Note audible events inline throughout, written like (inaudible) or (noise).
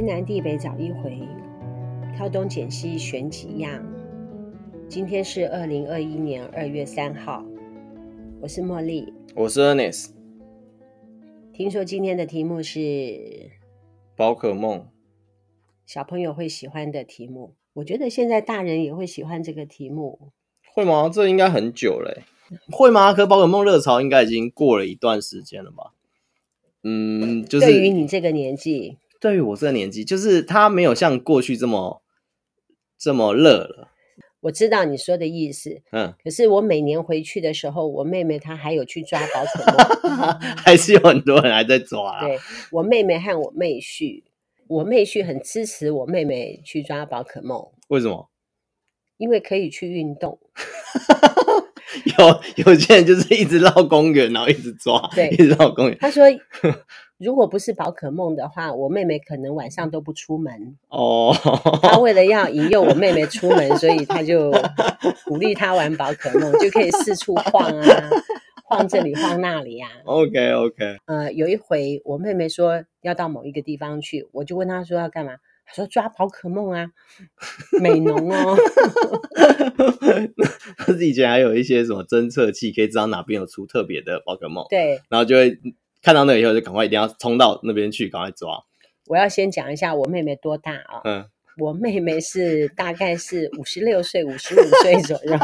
天南地北找一回，挑东拣西选几样。今天是二零二一年二月三号，我是茉莉，我是 Ernest。听说今天的题目是宝可梦，小朋友会喜欢的题目。我觉得现在大人也会喜欢这个题目，会吗？这应该很久了，会吗？可宝可梦热潮应该已经过了一段时间了吧？嗯，就是对于你这个年纪，对于我这个年纪，就是他没有像过去这么这么热了。我知道你说的意思，嗯，可是我每年回去的时候，我妹妹她还有去抓宝可梦，(laughs) 还是有很多人还在抓。啊对，我妹妹和我妹婿，我妹婿很支持我妹妹去抓宝可梦。为什么？因为可以去运动。(laughs) 有有些人就是一直绕公园，然后一直抓，对，一直绕公园。他说，如果不是宝可梦的话，我妹妹可能晚上都不出门。哦，他为了要引诱我妹妹出门，所以她就鼓励她玩宝可梦，就可以四处晃啊，晃这里晃那里啊。OK OK。呃，有一回我妹妹说要到某一个地方去，我就问她说要干嘛。他说抓宝可梦啊，美浓哦。他以前还有一些什么侦测器，可以知道哪边有出特别的宝可梦。对，然后就会看到那个以后，就赶快一定要冲到那边去，赶快抓。我要先讲一下我妹妹多大啊？嗯，我妹妹是大概是五十六岁、五十五岁左右，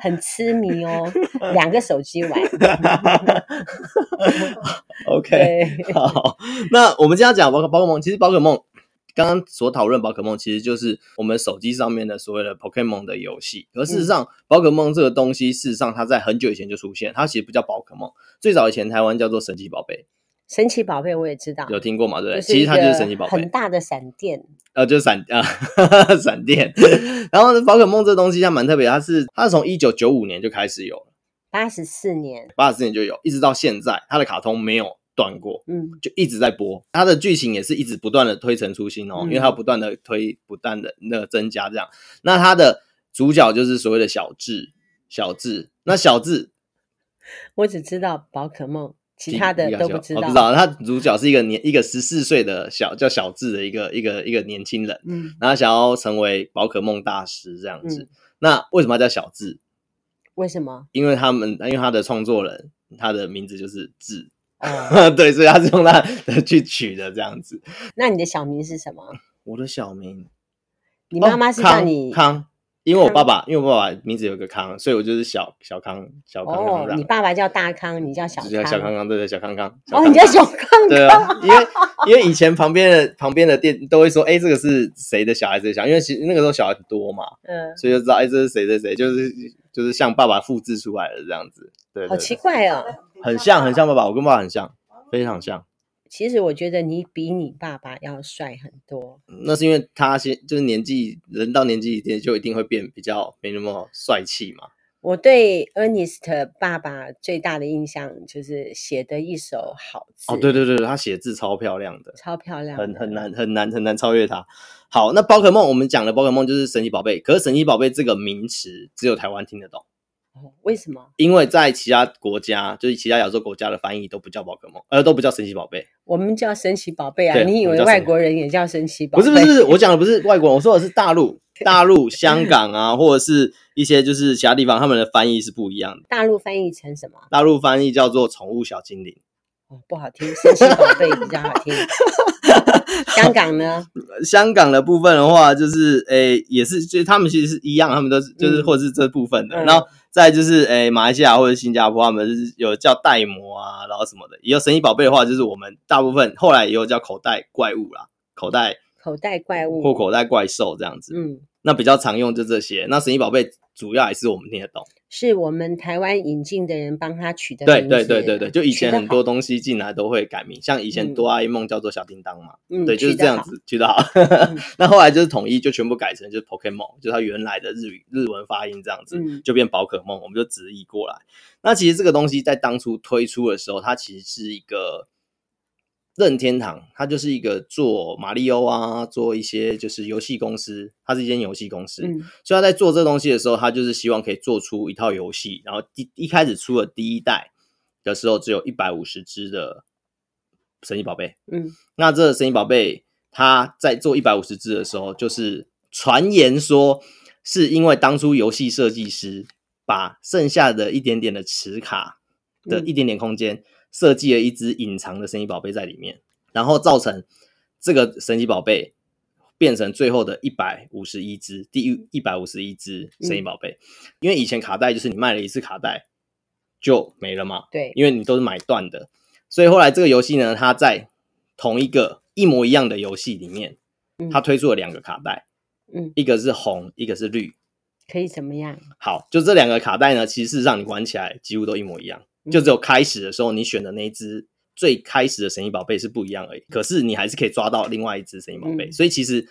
很痴迷哦，(laughs) 两个手机玩。(laughs) OK，好，那我们今天要讲宝可宝可梦，其实宝可梦。刚刚所讨论宝可梦，其实就是我们手机上面的所谓的 Pokemon 的游戏。而事实上，宝可梦这个东西，事实上它在很久以前就出现，它其实不叫宝可梦，最早以前台湾叫做神奇宝贝。神奇宝贝我也知道，有听过吗？对不对？其实它就是神奇宝贝，很大的闪电，呃，就是闪 (laughs) 啊，闪电。然后呢，宝可梦这东西它蛮特别，它是它是从一九九五年就开始有了，八十四年，八十四年就有，一直到现在，它的卡通没有。断过，嗯，就一直在播，它的剧情也是一直不断的推陈出新哦，嗯、因为它不断的推，不断的那个增加这样。那它的主角就是所谓的小智，小智，那小智，我只知道宝可梦，其他的都不知道。我不知道，他主角是一个年一个十四岁的小叫小智的一个一个一个年轻人，嗯，然后想要成为宝可梦大师这样子。嗯、那为什么要叫小智？为什么？因为他们，因为他的创作人，他的名字就是智。哦，(laughs) 对，所以他是用他去取的这样子。那你的小名是什么？我的小名，你妈妈是叫你康，康，因为我爸爸，因为我爸爸名字有个康，所以我就是小小康，小康康。哦，你爸爸叫大康，你叫小康，小康康，对对，小康康。哦，你叫小康康，对啊，因为因为以前旁边的旁边的店都会说，哎，这个是谁的小孩子小？因为其实那个时候小孩很多嘛，嗯，所以就知道，哎，这是谁的谁，就是就是像爸爸复制出来的这样子，对，好奇怪哦。很像，很像爸爸，我跟爸爸很像，非常像。其实我觉得你比你爸爸要帅很多。那是因为他先就是年纪，人到年纪一定就一定会变比较没那么帅气嘛。我对 Ernest 爸爸最大的印象就是写的一手好字。哦，对对对，他写字超漂亮的，超漂亮，很很难很难很难超越他。好，那宝可梦我们讲的宝可梦就是神奇宝贝，可是神奇宝贝这个名词只有台湾听得懂。为什么？因为在其他国家，就是其他亚洲国家的翻译都不叫宝可梦，呃，都不叫神奇宝贝。我们叫神奇宝贝啊！你以为外国人也叫神奇宝贝？不是不是，(laughs) 我讲的不是外国人，我说的是大陆、(laughs) 大陆、香港啊，或者是一些就是其他地方，他们的翻译是不一样的。大陆翻译成什么？大陆翻译叫做宠物小精灵。哦，不好听，神奇宝贝比较好听。(laughs) 香港呢？香港的部分的话，就是诶、欸，也是，就是他们其实是一样，他们都是就是或者是这部分的，嗯、然后。再就是，诶、欸，马来西亚或者新加坡，他们是有叫袋魔啊，然后什么的。也有神奇宝贝的话，就是我们大部分后来也有叫口袋怪物啦，口袋口袋怪物或口袋怪兽这样子。嗯，那比较常用就这些。那神奇宝贝。主要还是我们听得懂，是我们台湾引进的人帮他取的。对对对对对，就以前很多东西进来都会改名，像以前哆啦 A 梦叫做小叮当嘛，嗯、对，就是这样子取得好。嗯、(laughs) 那后来就是统一，就全部改成就是 Pokemon，就是它原来的日语日文发音这样子，嗯、就变宝可梦，我们就直译过来。那其实这个东西在当初推出的时候，它其实是一个。任天堂，它就是一个做马里奥啊，做一些就是游戏公司，它是一间游戏公司，嗯，所以他在做这东西的时候，他就是希望可以做出一套游戏，然后一一开始出了第一代的时候，只有一百五十只的神奇宝贝，嗯，那这个神奇宝贝他在做一百五十只的时候，就是传言说是因为当初游戏设计师把剩下的一点点的磁卡的一点点空间设计了一只隐藏的神奇宝贝在里面，然后造成这个神奇宝贝变成最后的一百五十一只，第一一百五十一只神奇宝贝。因为以前卡带就是你卖了一次卡带就没了嘛，对，因为你都是买断的，所以后来这个游戏呢，它在同一个。一模一样的游戏里面，它推出了两个卡带，嗯，一个是红，一个是绿，可以怎么样？好，就这两个卡带呢，其实事实上你玩起来几乎都一模一样，就只有开始的时候你选的那一只最开始的神奇宝贝是不一样而已。可是你还是可以抓到另外一只神奇宝贝，所以其实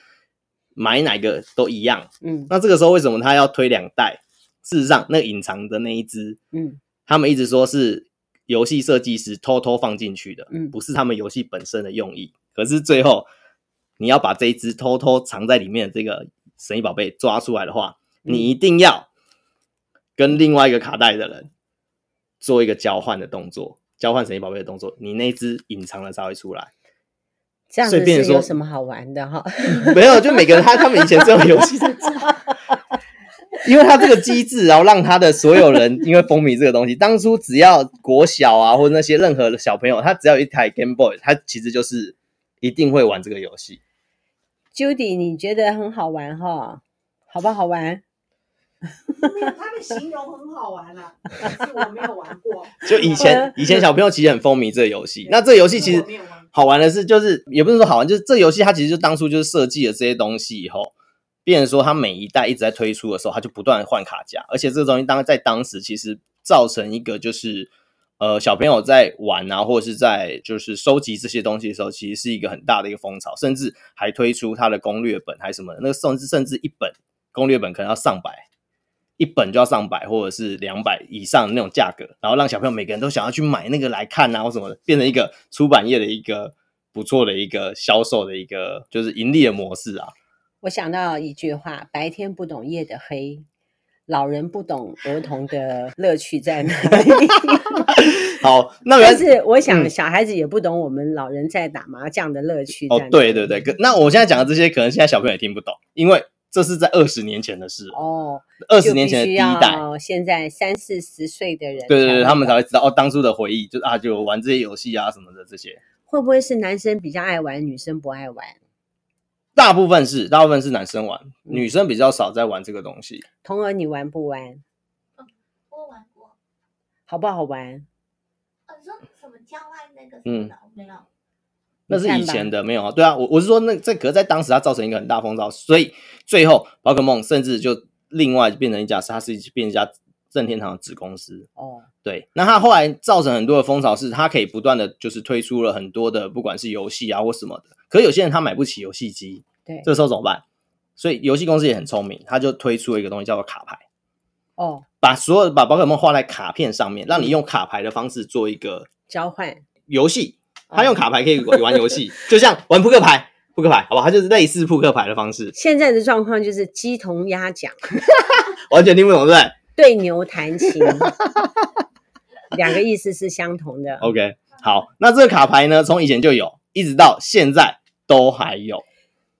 买哪个都一样。嗯，那这个时候为什么他要推两代？事实上，那隐藏的那一只，嗯，他们一直说是游戏设计师偷偷放进去的，嗯，不是他们游戏本身的用意。可是最后，你要把这一只偷偷藏在里面的这个神奇宝贝抓出来的话，你一定要跟另外一个卡带的人做一个交换的动作，交换神奇宝贝的动作，你那只隐藏的才会出来。这样子是有什么好玩的哈？(laughs) 没有，就每个人他他们以前这种游戏在做，(laughs) 因为他这个机制，然后让他的所有人因为风靡这个东西，(laughs) 当初只要国小啊或者那些任何的小朋友，他只要有一台 Game Boy，他其实就是。一定会玩这个游戏，Judy，你觉得很好玩哈？好不好玩？他的形容很好玩啊，但是我没有玩过。(laughs) 就以前，(laughs) 以前小朋友其实很风靡这个游戏。那这个游戏其实好玩的是，就是也不是说好玩，就是这游戏它其实就当初就是设计了这些东西以后，变成说它每一代一直在推出的时候，它就不断换卡夹，而且这个东西当在当时其实造成一个就是。呃，小朋友在玩啊，或者是在就是收集这些东西的时候，其实是一个很大的一个风潮，甚至还推出他的攻略本还是什么的，那个甚至甚至一本攻略本可能要上百，一本就要上百或者是两百以上的那种价格，然后让小朋友每个人都想要去买那个来看啊，或什么的，变成一个出版业的一个不错的一个销售的一个就是盈利的模式啊。我想到一句话：白天不懂夜的黑。老人不懂儿童的乐趣在哪里。(laughs) (laughs) 好，那但是我想小孩子也不懂我们老人在打麻将的乐趣在哪里。哦，对对对，那我现在讲的这些，可能现在小朋友也听不懂，因为这是在二十年前的事哦。二十年前的第一代，现在三四十岁的人，对对对，他们才会知道哦，当初的回忆就啊，就玩这些游戏啊什么的这些。会不会是男生比较爱玩，女生不爱玩？大部分是，大部分是男生玩，女生比较少在玩这个东西。童儿，你玩不玩？嗯，我玩过。好不好玩？呃，说什么郊外那个什么的？嗯，没有。那是以前的，没有啊。对啊，我我是说，那这可是在当时它造成一个很大风潮，所以最后宝可梦甚至就另外变成一家，它是变成一家任天堂的子公司。哦，对。那它后来造成很多的风潮，是它可以不断的就是推出了很多的，不管是游戏啊或什么的。可有些人他买不起游戏机，对，这时候怎么办？所以游戏公司也很聪明，他就推出了一个东西叫做卡牌。哦，把所有把宝可梦画在卡片上面，让你用卡牌的方式做一个交换游戏。他用卡牌可以玩游戏，就像玩扑克牌，扑克牌，好吧，他就是类似扑克牌的方式。现在的状况就是鸡同鸭讲，(laughs) 完全听不懂，对不对？(laughs) 对牛弹琴，两个意思是相同的。OK，好，那这个卡牌呢，从以前就有。一直到现在都还有，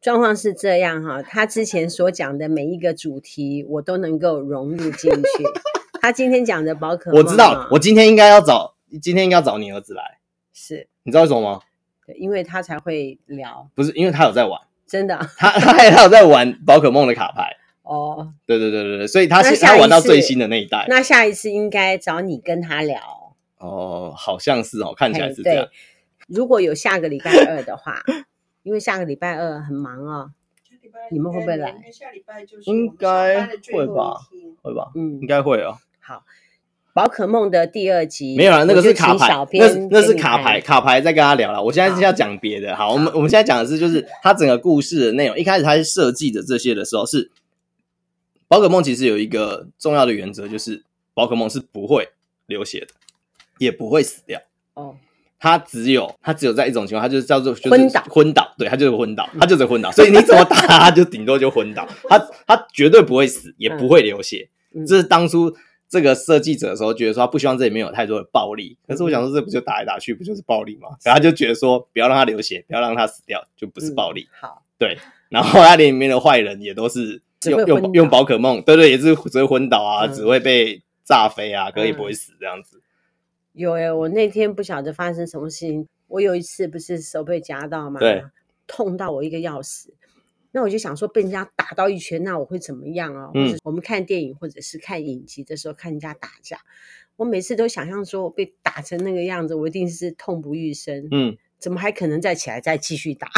状况是这样哈。他之前所讲的每一个主题，我都能够融入进去。(laughs) 他今天讲的宝可梦，我知道，我今天应该要找，今天应该要找你儿子来。是，你知道为什么吗？对，因为他才会聊。不是，因为他有在玩，真的，他 (laughs) 他还有在玩宝可梦的卡牌。哦，对对对对对，所以他是他玩到最新的那一代。那下一次应该找你跟他聊。哦，好像是哦，看起来是这样。如果有下个礼拜二的话，(laughs) 因为下个礼拜二很忙哦，你们会不会来？应该会吧，会吧，嗯，应该会哦。好，宝可梦的第二集没有了，那个是卡牌，那那是卡牌，卡牌在跟他聊了。我现在是要讲别的。好，我们我们现在讲的是，就是他整个故事的内容。一开始他是设计的这些的时候，是宝可梦其实有一个重要的原则，就是宝可梦是不会流血的，也不会死掉。哦。他只有他只有在一种情况，他就是叫做就是昏倒，昏倒，对，他就是昏倒，他就是昏倒，所以你怎么打他，就顶多就昏倒，(laughs) 他他绝对不会死，也不会流血，这是当初这个设计者的时候，觉得说他不希望这里面有太多的暴力。可是我想说，这不就打来打去，不就是暴力吗？然后他就觉得说，不要让他流血，不要让他死掉，就不是暴力。嗯、好，对。然后他里面的坏人也都是用用用宝可梦，对对，也是只会昏倒啊，嗯、只会被炸飞啊，可也不会死这样子。有诶，我那天不晓得发生什么事情，我有一次不是手被夹到吗？对，痛到我一个要死。那我就想说，被人家打到一拳，那我会怎么样啊？嗯、或者我们看电影或者是看影集的时候，看人家打架，我每次都想象说，我被打成那个样子，我一定是痛不欲生。嗯，怎么还可能再起来再继续打？(laughs)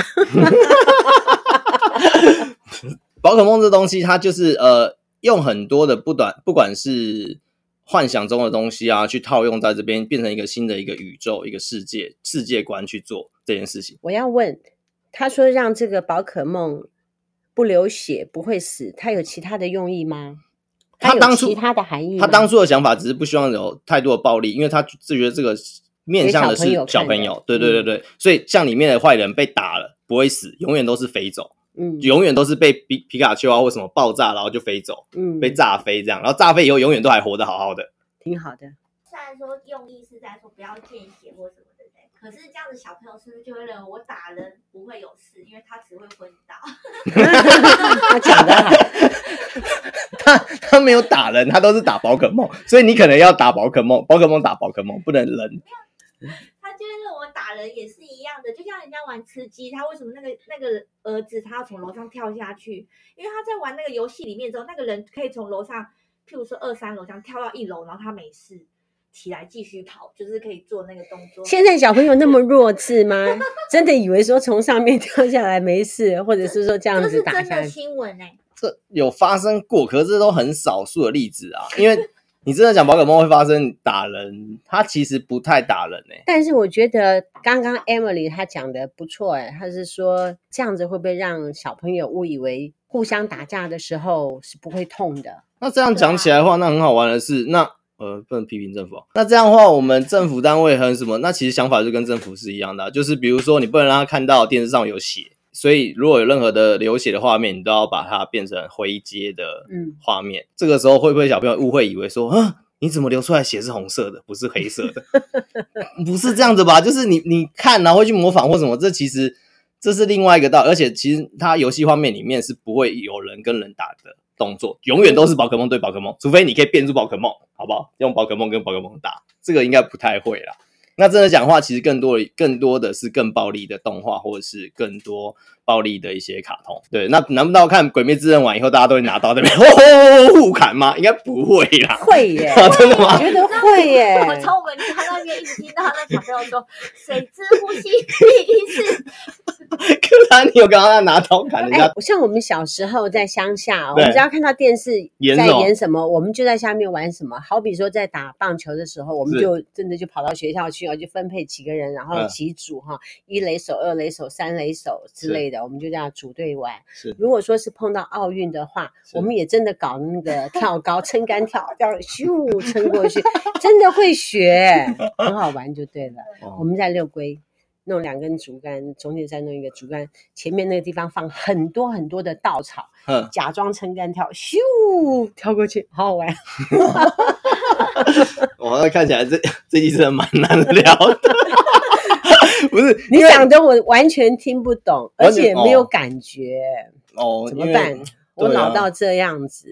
宝可梦这东西，它就是呃，用很多的不短，不管是幻想中的东西啊，去套用在这边，变成一个新的一个宇宙、一个世界世界观去做这件事情。我要问，他说让这个宝可梦。不流血不会死，他有其他的用意吗？他当初其他的含义，他当初的想法只是不希望有太多的暴力，因为他自觉得这个面向的是小朋友，对对对对，嗯、所以像里面的坏人被打了不会死，永远都是飞走，嗯，永远都是被皮皮卡丘啊或什么爆炸然后就飞走，嗯，被炸飞这样，然后炸飞以后永远都还活得好好的，挺好的。虽然说用意是在说不要见血或什么。可是这样子，小朋友是不是就会认为我打人不会有事，因为他只会昏倒？(laughs) 他讲的好，他他没有打人，他都是打宝可梦，所以你可能要打宝可梦，宝可梦打宝可梦，不能人。他就认为我打人也是一样的，就像人家玩吃鸡，他为什么那个那个儿子他要从楼上跳下去？因为他在玩那个游戏里面之后，那个人可以从楼上，譬如说二三楼这样跳到一楼，然后他没事。起来继续跑，就是可以做那个动作。现在小朋友那么弱智吗？(laughs) 真的以为说从上面跳下来没事，或者是说这样子打下来？这是真的新闻哎、欸，这有发生过，可是这都很少数的例子啊。因为你真的讲宝可梦会发生打人，它其实不太打人哎、欸。但是我觉得刚刚 Emily 她讲的不错哎、欸，她是说这样子会不会让小朋友误以为互相打架的时候是不会痛的？那这样讲起来的话，那很好玩的是那。呃，不能批评政府。那这样的话，我们政府单位和什么？那其实想法就跟政府是一样的，就是比如说你不能让他看到电视上有血，所以如果有任何的流血的画面，你都要把它变成灰阶的画面。嗯，这个时候会不会小朋友误会以为说，啊，你怎么流出来血是红色的，不是黑色的？(laughs) 不是这样子吧？就是你你看然后会去模仿或什么，这其实这是另外一个道理。而且其实它游戏画面里面是不会有人跟人打的。动作永远都是宝可梦对宝可梦，除非你可以变出宝可梦，好不好？用宝可梦跟宝可梦打，这个应该不太会啦。那真的讲话，其实更多的、更多的是更暴力的动画，或者是更多暴力的一些卡通。对，那难不到看《鬼灭之刃》完以后，大家都会拿刀在那边 (laughs) 呼呼互砍吗？应该不会啦。会耶？(laughs) 真的吗？我觉得会耶。我从我们家那边一直听到那小朋友说：“水之呼吸第一次。”可他，你有刚刚在拿刀砍人家？欸、像我们小时候在乡下，我们只要看到电视在演什么，我们就在下面玩什么。好比说在打棒球的时候，我们就真的就跑到学校去，就分配几个人，然后几组哈，一垒手、二垒手、三垒手之类的，我们就这样组队玩。是，如果说是碰到奥运的话，我们也真的搞那个跳高、撑杆跳，这样咻撑过去，真的会学，很好玩就对了。我们在六龟。弄两根竹竿，中间再弄一个竹竿，前面那个地方放很多很多的稻草，嗯，假装撑杆跳，咻跳过去，好好玩。(laughs) (laughs) 我看起来这这一真的蛮难聊的，(laughs) 不是你讲的我完全听不懂，而且没有感觉哦，怎么办？我老到这样子。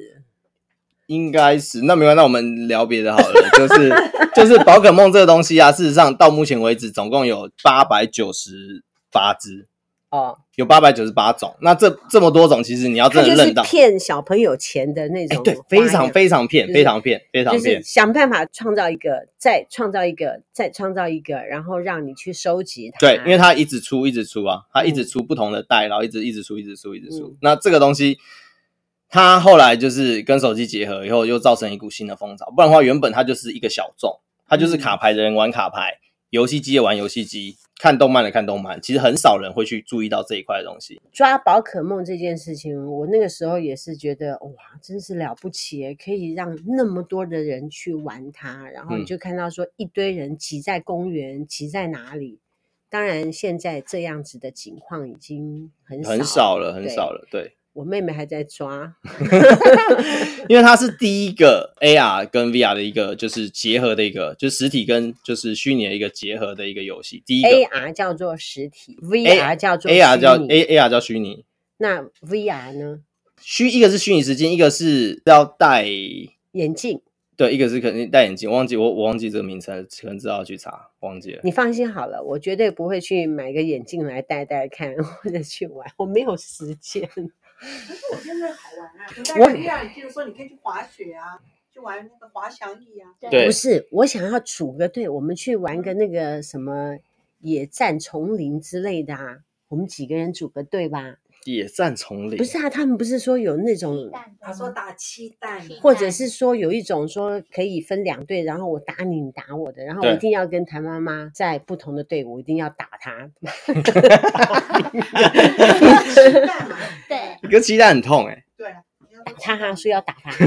应该是，那没关系，那我们聊别的好了。(laughs) 就是就是宝可梦这个东西啊，事实上到目前为止总共有八百九十八只哦，有八百九十八种。那这这么多种，其实你要真的认到骗小朋友钱的那种，对，非常非常骗，非常骗，非常骗，想办法创造一个，再创造一个，再创造一个，然后让你去收集它。对，因为它一直出，一直出啊，它一直出不同的代，然后一直一直出，一直出，一直出。那这个东西。它后来就是跟手机结合以后，又造成一股新的风潮。不然的话，原本它就是一个小众，它就是卡牌的人玩卡牌，游戏机也玩游戏机，看动漫的看动漫。其实很少人会去注意到这一块的东西。抓宝可梦这件事情，我那个时候也是觉得哇，真是了不起，可以让那么多的人去玩它。然后你就看到说一堆人挤在公园，挤在哪里？当然，现在这样子的情况已经很少很少了，很少了，对。我妹妹还在抓，(laughs) 因为它是第一个 AR 跟 VR 的一个就是结合的一个，就是实体跟就是虚拟的一个结合的一个游戏。第一个 AR 叫做实体，VR 叫做 AR 叫 A AR 叫虚拟，那 VR 呢？虚一个是虚拟时间，一个是要戴眼镜。对，一个是肯定戴眼镜，忘记我我忘记这个名称，可能知道去查，忘记了。你放心好了，我绝对不会去买个眼镜来戴戴看，或者去玩，我没有时间。可是我觉得好玩啊！我戴个 VR 眼镜的时候，你可以去滑雪啊，去玩那个滑翔翼啊。对，不是，我想要组个队，我们去玩个那个什么野战丛林之类的啊，我们几个人组个队吧。野战丛林不是啊，他们不是说有那种，他说打气弹，或者是说有一种说可以分两队，然后我打你，你打我的，然后我一定要跟谭妈妈在不同的队伍，一定要打他。对，一个鸡蛋很痛哎、欸。对，他哈说要打他，(laughs)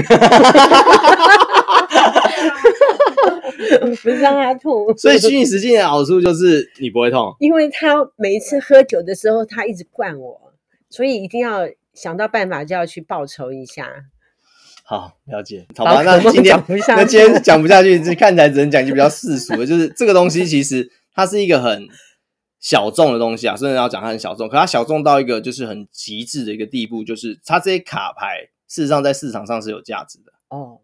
不是让他痛。所以虚拟实境的好处就是你不会痛，因为他每一次喝酒的时候，他一直灌我。所以一定要想到办法，就要去报仇一下。好，了解。好吧，那今天那今天讲不下去，这看起来只能讲一句比较世俗的，就是这个东西其实它是一个很小众的东西啊，甚至要讲它很小众，可它小众到一个就是很极致的一个地步，就是它这些卡牌事实上在市场上是有价值的哦。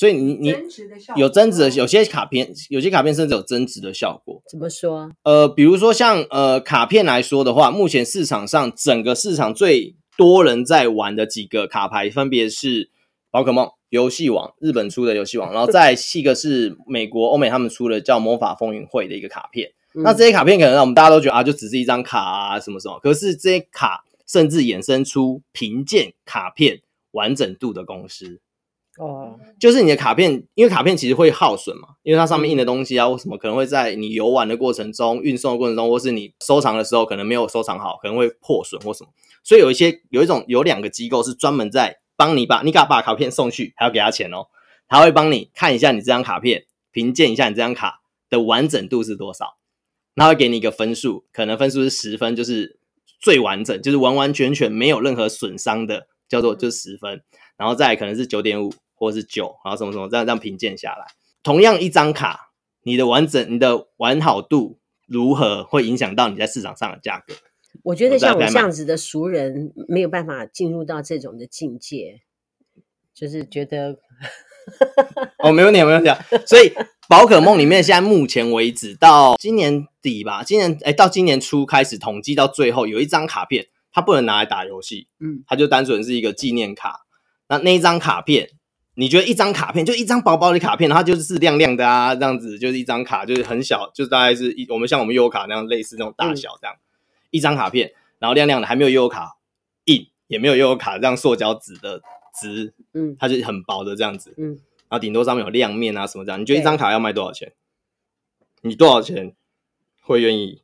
所以你你有增值的，有些卡片，有些卡片甚至有增值的效果。怎么说？呃，比如说像呃卡片来说的话，目前市场上整个市场最多人在玩的几个卡牌，分别是宝可梦游戏王，日本出的游戏王，(laughs) 然后再一个是美国欧美他们出的叫魔法风云会的一个卡片。嗯、那这些卡片可能让我们大家都觉得啊，就只是一张卡啊，什么什么。可是这些卡甚至衍生出评鉴卡片完整度的公司。哦，就是你的卡片，因为卡片其实会耗损嘛，因为它上面印的东西啊，或什么可能会在你游玩的过程中、运送的过程中，或是你收藏的时候可能没有收藏好，可能会破损或什么。所以有一些有一种有两个机构是专门在帮你把你给他把卡片送去，还要给他钱哦，他会帮你看一下你这张卡片，评鉴一下你这张卡的完整度是多少，他会给你一个分数，可能分数是十分，就是最完整，就是完完全全没有任何损伤的，叫做就是十分。然后再来可能是九点五或者是九，然后什么什么这样这样评鉴下来，同样一张卡，你的完整、你的完好度如何，会影响到你在市场上的价格。我觉得像我这样子的熟人没有办法进入到这种的境界，就是觉得哦，没问题，没问题啊。所以宝可梦里面现在目前为止到今年底吧，今年哎到今年初开始统计到最后有一张卡片，它不能拿来打游戏，嗯，它就单纯是一个纪念卡。那那一张卡片，你觉得一张卡片就一张薄薄的卡片，它就是亮亮的啊，这样子就是一张卡，就是很小，就是大概是一我们像我们悠游卡那样类似那种大小这样，嗯、一张卡片，然后亮亮的，还没有悠游卡印，也没有悠游卡这样塑胶纸的纸，嗯，它就很薄的这样子，嗯，然后顶多上面有亮面啊什么这样，你觉得一张卡要卖多少钱？你多少钱会愿意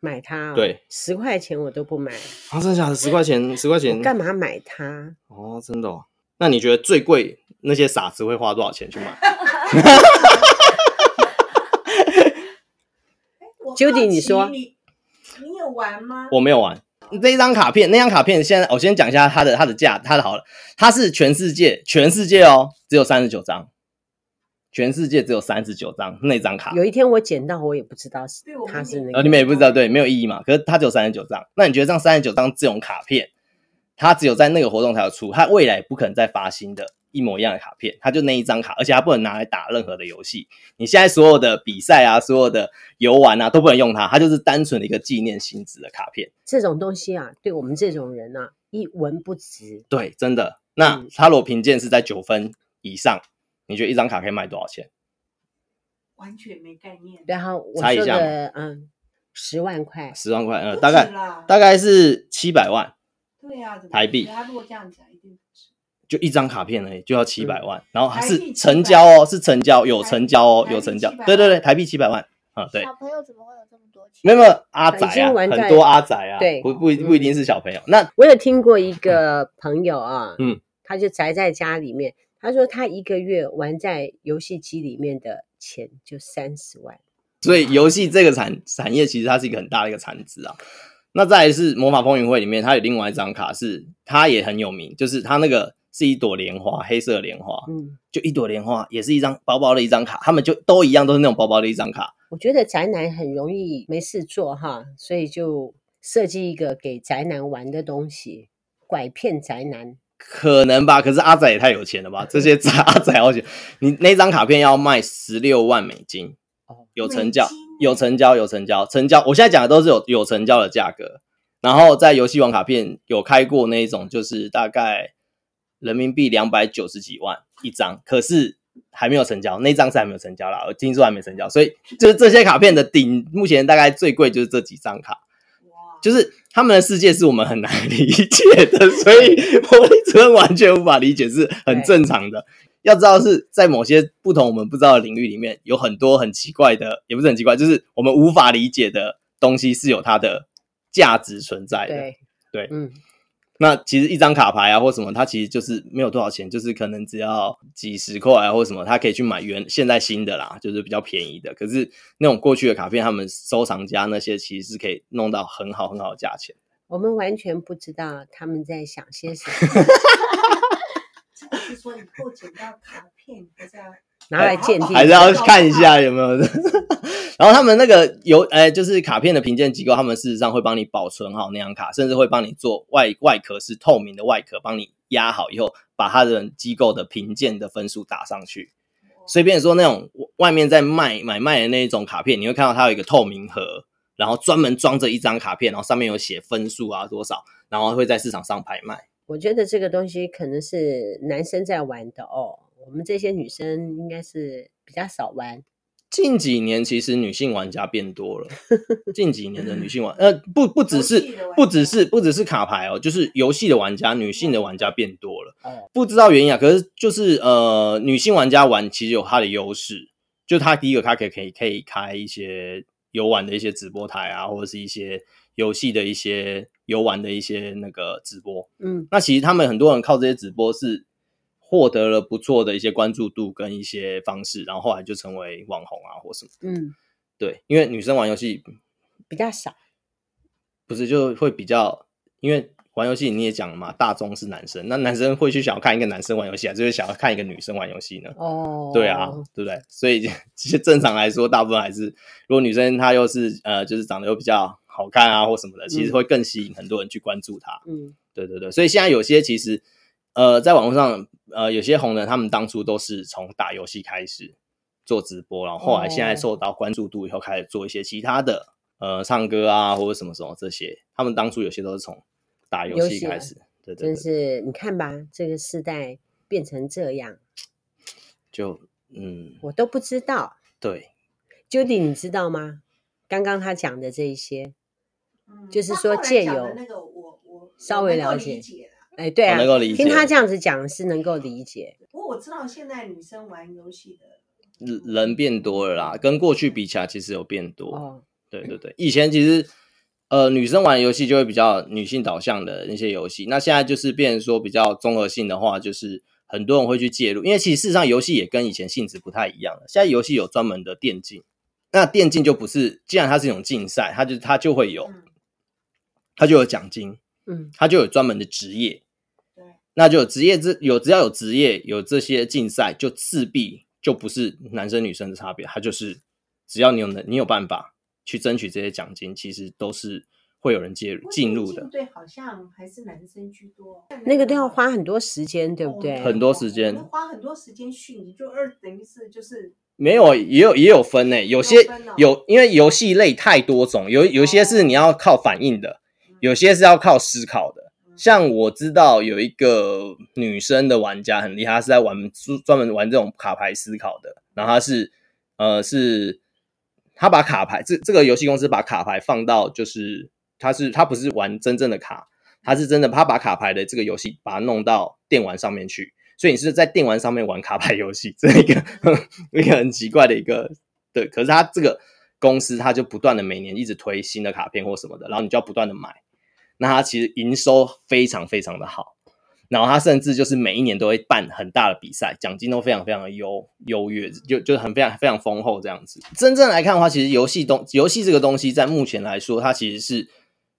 买它？对，十块钱我都不买。啊，真的假的？十块钱，十块钱，干嘛买它？哦，真的哦。那你觉得最贵那些傻子会花多少钱去买？Judy，你说你你有玩吗？我没有玩。这一张卡片，那张卡片现在我先讲一下它的它的价，它的好了，它是全世界全世界哦，只有三十九张，全世界只有三十九张那张卡。有一天我捡到，我也不知道是它是那个，你们也不知道，对，没有意义嘛。可是它只有三十九张，那你觉得这样三十九张这种卡片？它只有在那个活动才有出，它未来不可能再发新的一模一样的卡片，它就那一张卡，而且它不能拿来打任何的游戏。你现在所有的比赛啊，所有的游玩啊，都不能用它，它就是单纯的一个纪念性质的卡片。这种东西啊，对我们这种人啊，一文不值。对，真的。那它如果评鉴是在九分以上，你觉得一张卡可以卖多少钱？完全没概念。然后我说的，嗯，十万块，十万块，嗯，大概大概是七百万。对呀，台币。他如果这样讲，一定是就一张卡片而已，就要七百万，然后还是成交哦，是成交，有成交哦，有成交。对对对，台币七百万啊，对。小朋友怎么会有这么多钱？没有没有，阿宅啊，很多阿宅啊，对，不不不一定是小朋友。那我有听过一个朋友啊，嗯，他就宅在家里面，他说他一个月玩在游戏机里面的钱就三十万。所以游戏这个产产业其实它是一个很大的一个产值啊。那再来是魔法风云会里面，它有另外一张卡是它也很有名，就是它那个是一朵莲花，黑色莲花，嗯，就一朵莲花，也是一张薄薄的一张卡，他们就都一样，都是那种薄薄的一张卡。我觉得宅男很容易没事做哈，所以就设计一个给宅男玩的东西，拐骗宅男。可能吧，可是阿仔也太有钱了吧？这些 (laughs) 阿仔好钱，你那张卡片要卖十六万美金，有成交，有成交，有成交，成交。我现在讲的都是有有成交的价格。然后在游戏王卡片有开过那一种，就是大概人民币两百九十几万一张，可是还没有成交，那张是还没有成交啦，我听说还没成交，所以就是这些卡片的顶，目前大概最贵就是这几张卡。就是他们的世界是我们很难 (laughs) 理解的，所以魔力主任完全无法理解是很正常的。要知道是在某些不同我们不知道的领域里面，有很多很奇怪的，也不是很奇怪，就是我们无法理解的东西是有它的价值存在的。对，对，嗯。那其实一张卡牌啊，或什么，它其实就是没有多少钱，就是可能只要几十块啊，或什么，它可以去买原现在新的啦，就是比较便宜的。可是那种过去的卡片，他们收藏家那些其实是可以弄到很好很好的价钱。我们完全不知道他们在想些什么。是说你不捡到卡片，还是要拿来鉴定，还是要看一下有没有？(laughs) 然后他们那个有，哎，就是卡片的评鉴机构，他们事实上会帮你保存好那张卡，甚至会帮你做外外壳是透明的外壳，帮你压好以后，把他的机构的评鉴的分数打上去。随便说那种外面在卖买卖的那一种卡片，你会看到它有一个透明盒，然后专门装着一张卡片，然后上面有写分数啊多少，然后会在市场上拍卖。我觉得这个东西可能是男生在玩的哦。我们这些女生应该是比较少玩。近几年其实女性玩家变多了。近几年的女性玩，呃，不不只是不只是不只是卡牌哦，就是游戏的玩家，女性的玩家变多了。不知道原因啊，可是就是呃，女性玩家玩其实有她的优势，就她第一个，她可以可以可以开一些游玩的一些直播台啊，或者是一些游戏的一些游玩的一些那个直播。嗯，那其实他们很多人靠这些直播是。获得了不错的一些关注度跟一些方式，然后后来就成为网红啊或什么。嗯，对，因为女生玩游戏比较少，不是就会比较，因为玩游戏你也讲了嘛，大众是男生，那男生会去想要看一个男生玩游戏，还是会想要看一个女生玩游戏呢？哦，对啊，对不对？所以其实正常来说，大部分还是如果女生她又是呃，就是长得又比较好看啊或什么的，其实会更吸引很多人去关注她。嗯，对对对，所以现在有些其实。呃，在网络上，呃，有些红人他们当初都是从打游戏开始做直播，然后后来现在受到关注度以后，开始做一些其他的，呃，唱歌啊或者什么什么这些。他们当初有些都是从打游戏开始，对对，对。真是你看吧，这个时代变成这样，就嗯，我都不知道。对，Judy，你知道吗？刚刚他讲的这一些，嗯、就是说借由那个我我稍微了解。哎，对啊，能够理解，听他这样子讲是能够理解。不过我知道现在女生玩游戏的人变多了啦，跟过去比起来其实有变多。哦，对对对，以前其实呃女生玩游戏就会比较女性导向的那些游戏，那现在就是变成说比较综合性的话，就是很多人会去介入，因为其实事实上游戏也跟以前性质不太一样了。现在游戏有专门的电竞，那电竞就不是，既然它是一种竞赛，它就它就会有，它就有奖金，嗯，它就有专门的职业。那就有职业这有，只要有职业有这些竞赛，就自闭就不是男生女生的差别，它就是只要你有能，你有办法去争取这些奖金，其实都是会有人介入进入的。对，好像还是男生居多。那个都要花很多时间，对不对？很多时间，花很多时间训练，就二等于是就是没有，也有也有分诶，有些有，有，因为游戏类太多种，有有些是你要靠反应的，有些是要靠思考的。像我知道有一个女生的玩家很厉害，她是在玩专门玩这种卡牌思考的。然后她是，呃，是她把卡牌这这个游戏公司把卡牌放到，就是她是她不是玩真正的卡，她是真的，她把卡牌的这个游戏把它弄到电玩上面去。所以你是在电玩上面玩卡牌游戏，这一个 (laughs) 一个很奇怪的一个对。可是他这个公司他就不断的每年一直推新的卡片或什么的，然后你就要不断的买。那它其实营收非常非常的好，然后它甚至就是每一年都会办很大的比赛，奖金都非常非常的优优越，就就很非常非常丰厚这样子。真正来看的话，其实游戏东游戏这个东西在目前来说，它其实是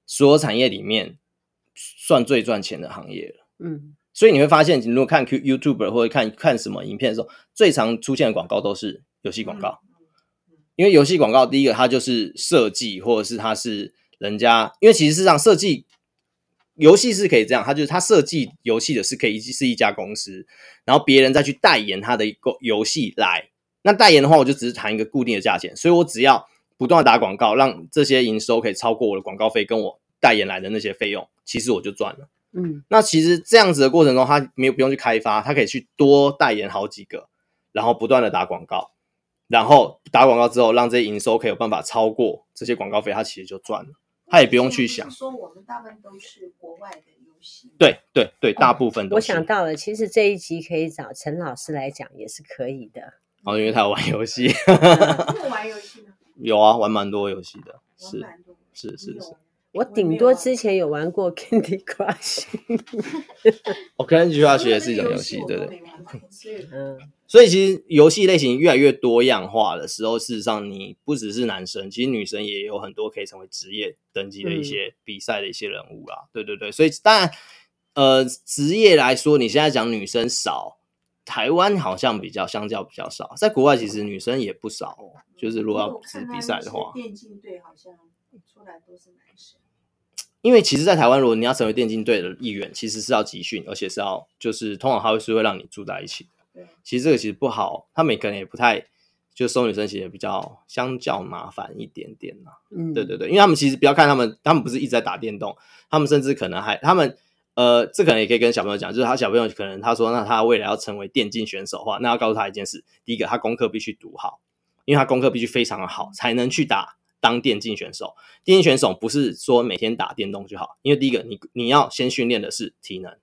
所有产业里面算最赚钱的行业了。嗯，所以你会发现，你如果看 Q YouTuber 或者看看什么影片的时候，最常出现的广告都是游戏广告。因为游戏广告，第一个它就是设计，或者是它是人家，因为其实事实上设计游戏是可以这样，它就是它设计游戏的是可以是一家公司，然后别人再去代言它的一个游戏来。那代言的话，我就只是谈一个固定的价钱，所以我只要不断的打广告，让这些营收可以超过我的广告费跟我代言来的那些费用，其实我就赚了。嗯，那其实这样子的过程中，他没有不用去开发，他可以去多代言好几个，然后不断的打广告，然后打广告之后，让这些营收可以有办法超过这些广告费，他其实就赚了，他也不用去想。说我们大部分都是国外的游戏，对对对，大部分都是。我想到了，其实这一集可以找陈老师来讲，也是可以的。哦，因为他有玩游戏。不玩游戏吗？(laughs) 有啊，玩蛮多游戏的，是是是是。我顶多之前有玩过 Candy Crush。(laughs) 我 Candy Crush 也是一种游戏，对不对？(laughs) 嗯。所以其实游戏类型越来越多样化的时候，事实上你不只是男生，其实女生也有很多可以成为职业登记的一些比赛的一些人物啦。对对对，所以当然，呃，职业来说，你现在讲女生少。台湾好像比较相较比较少，在国外其实女生也不少哦。就是如果要是比赛的话，电竞队好像出来都是男生。因为其实，在台湾，如果你要成为电竞队的一员，其实是要集训，而且是要就是通常他会是会让你住在一起。对，其实这个其实不好，他们可能也不太就收女生，其实也比较相较麻烦一点点呐。嗯，对对对，因为他们其实不要看他们，他们不是一直在打电动，他们甚至可能还他们。呃，这可能也可以跟小朋友讲，就是他小朋友可能他说，那他未来要成为电竞选手的话，那要告诉他一件事：第一个，他功课必须读好，因为他功课必须非常的好，才能去打当电竞选手。电竞选手不是说每天打电动就好，因为第一个，你你要先训练的是体能，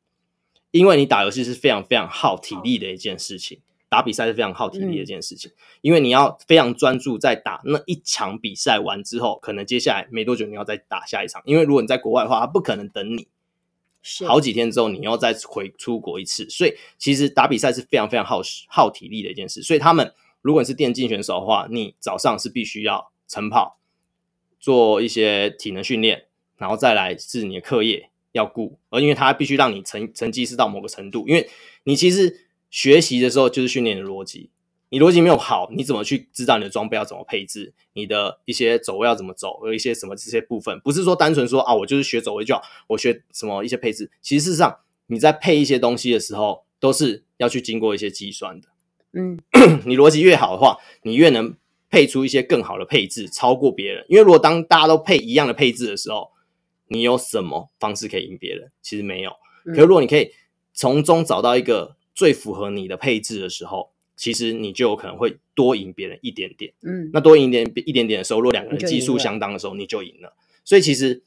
因为你打游戏是非常非常耗体力的一件事情，打比赛是非常耗体力的一件事情，因为你要非常专注在打那一场比赛完之后，可能接下来没多久你要再打下一场，因为如果你在国外的话，他不可能等你。好几天之后，你要再回出国一次，所以其实打比赛是非常非常耗时、耗体力的一件事。所以他们，如果你是电竞选手的话，你早上是必须要晨跑，做一些体能训练，然后再来是你的课业要顾，而因为它必须让你成成绩是到某个程度，因为你其实学习的时候就是训练的逻辑。你逻辑没有好，你怎么去知道你的装备要怎么配置？你的一些走位要怎么走？有一些什么这些部分，不是说单纯说啊，我就是学走位就好，我学什么一些配置。其实事实上，你在配一些东西的时候，都是要去经过一些计算的。嗯，(coughs) 你逻辑越好的话，你越能配出一些更好的配置，超过别人。因为如果当大家都配一样的配置的时候，你有什么方式可以赢别人？其实没有。可是如果你可以从中找到一个最符合你的配置的时候，其实你就有可能会多赢别人一点点，嗯，那多赢一点一点点的时候，如果两个人技术相当的时候，你就赢了。所以其实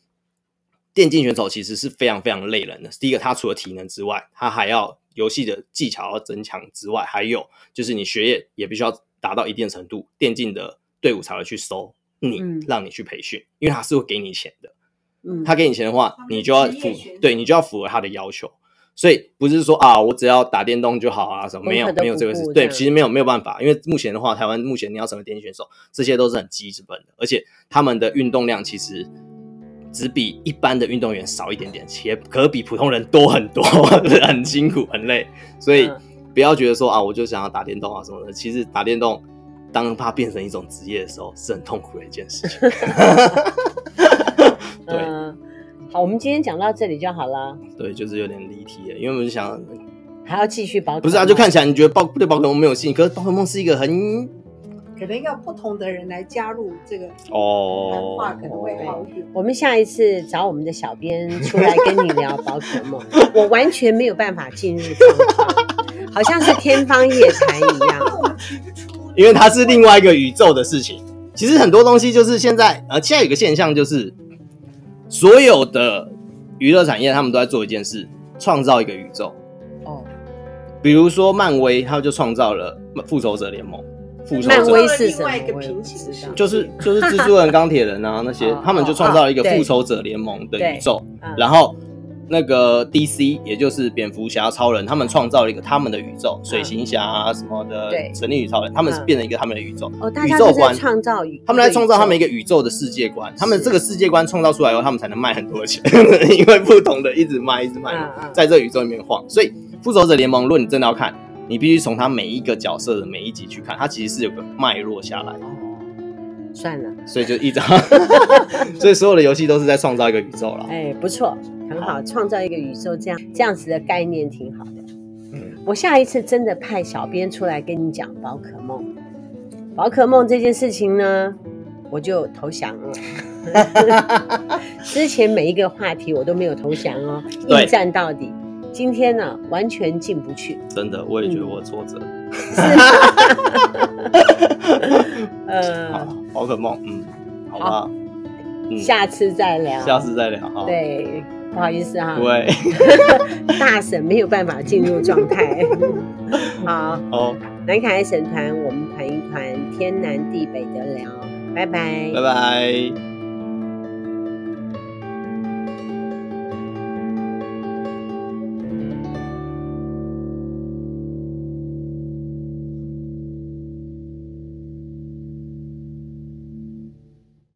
电竞选手其实是非常非常累人的。第一个，他除了体能之外，他还要游戏的技巧要增强之外，还有就是你学业也必须要达到一定程度，电竞的队伍才会去收你，嗯、让你去培训，因为他是会给你钱的。嗯，他给你钱的话，你就要符，对你就要符合他的要求。所以不是说啊，我只要打电动就好啊，什么没有没有这个事。对，其实没有没有办法，因为目前的话，台湾目前你要成为电竞选手，这些都是很基本的，而且他们的运动量其实只比一般的运动员少一点点，且可比普通人多很多，(laughs) 很辛苦很累。所以不要觉得说啊，我就想要打电动啊什么的。其实打电动，当它变成一种职业的时候，是很痛苦的一件事情。(laughs) 对。好，我们今天讲到这里就好了。对，就是有点离题了，因为我们就想还要继续宝可。不是啊，就看起来你觉得宝对宝可梦没有兴趣，可是宝可梦是一个很可能要不同的人来加入这个哦，话可能会好一点。我们下一次找我们的小编出来跟你聊宝可梦，(laughs) 我完全没有办法进入状况，好像是天方夜谭一样。(laughs) 因为它是另外一个宇宙的事情。其实很多东西就是现在呃，现在有一个现象就是。所有的娱乐产业，他们都在做一件事，创造一个宇宙。哦，比如说漫威，他们就创造了复仇者联盟。复仇者漫威是什么？就是就是蜘蛛人、钢铁人啊那些，(laughs) 他们就创造了一个复仇者联盟的宇宙。然后那个 DC，也就是蝙蝠侠、超人，他们创造了一个他们的宇宙，水行侠啊什么的，对，神力女超人，他们是变成一个他们的宇宙，宇宙观。创造，他们来创造他们一个宇宙的世界观，他们这个世界观创造出来以后，他们才能卖很多钱，(laughs) 因为不同的一直卖，一直卖，在这宇宙里面晃。所以复仇者联盟，如果你真的要看，你必须从他每一个角色的每一集去看，它其实是有个脉络下来。算了，所以就一张，(laughs) 所以所有的游戏都是在创造一个宇宙了。哎，不错，很好，创造一个宇宙，这样这样子的概念挺好的。嗯，我下一次真的派小编出来跟你讲宝可梦，宝可梦这件事情呢，我就投降了。(laughs) (laughs) 之前每一个话题我都没有投降哦，应战到底。今天呢，完全进不去。真的，我也觉得我挫折。(laughs) 呃，宝可梦，嗯，好吧，下次再聊，下次再聊啊。对，不好意思哈，对，(laughs) 大神没有办法进入状态。(laughs) 好，哦，南凯爱省团，我们团一团，天南地北的聊，拜拜，拜拜。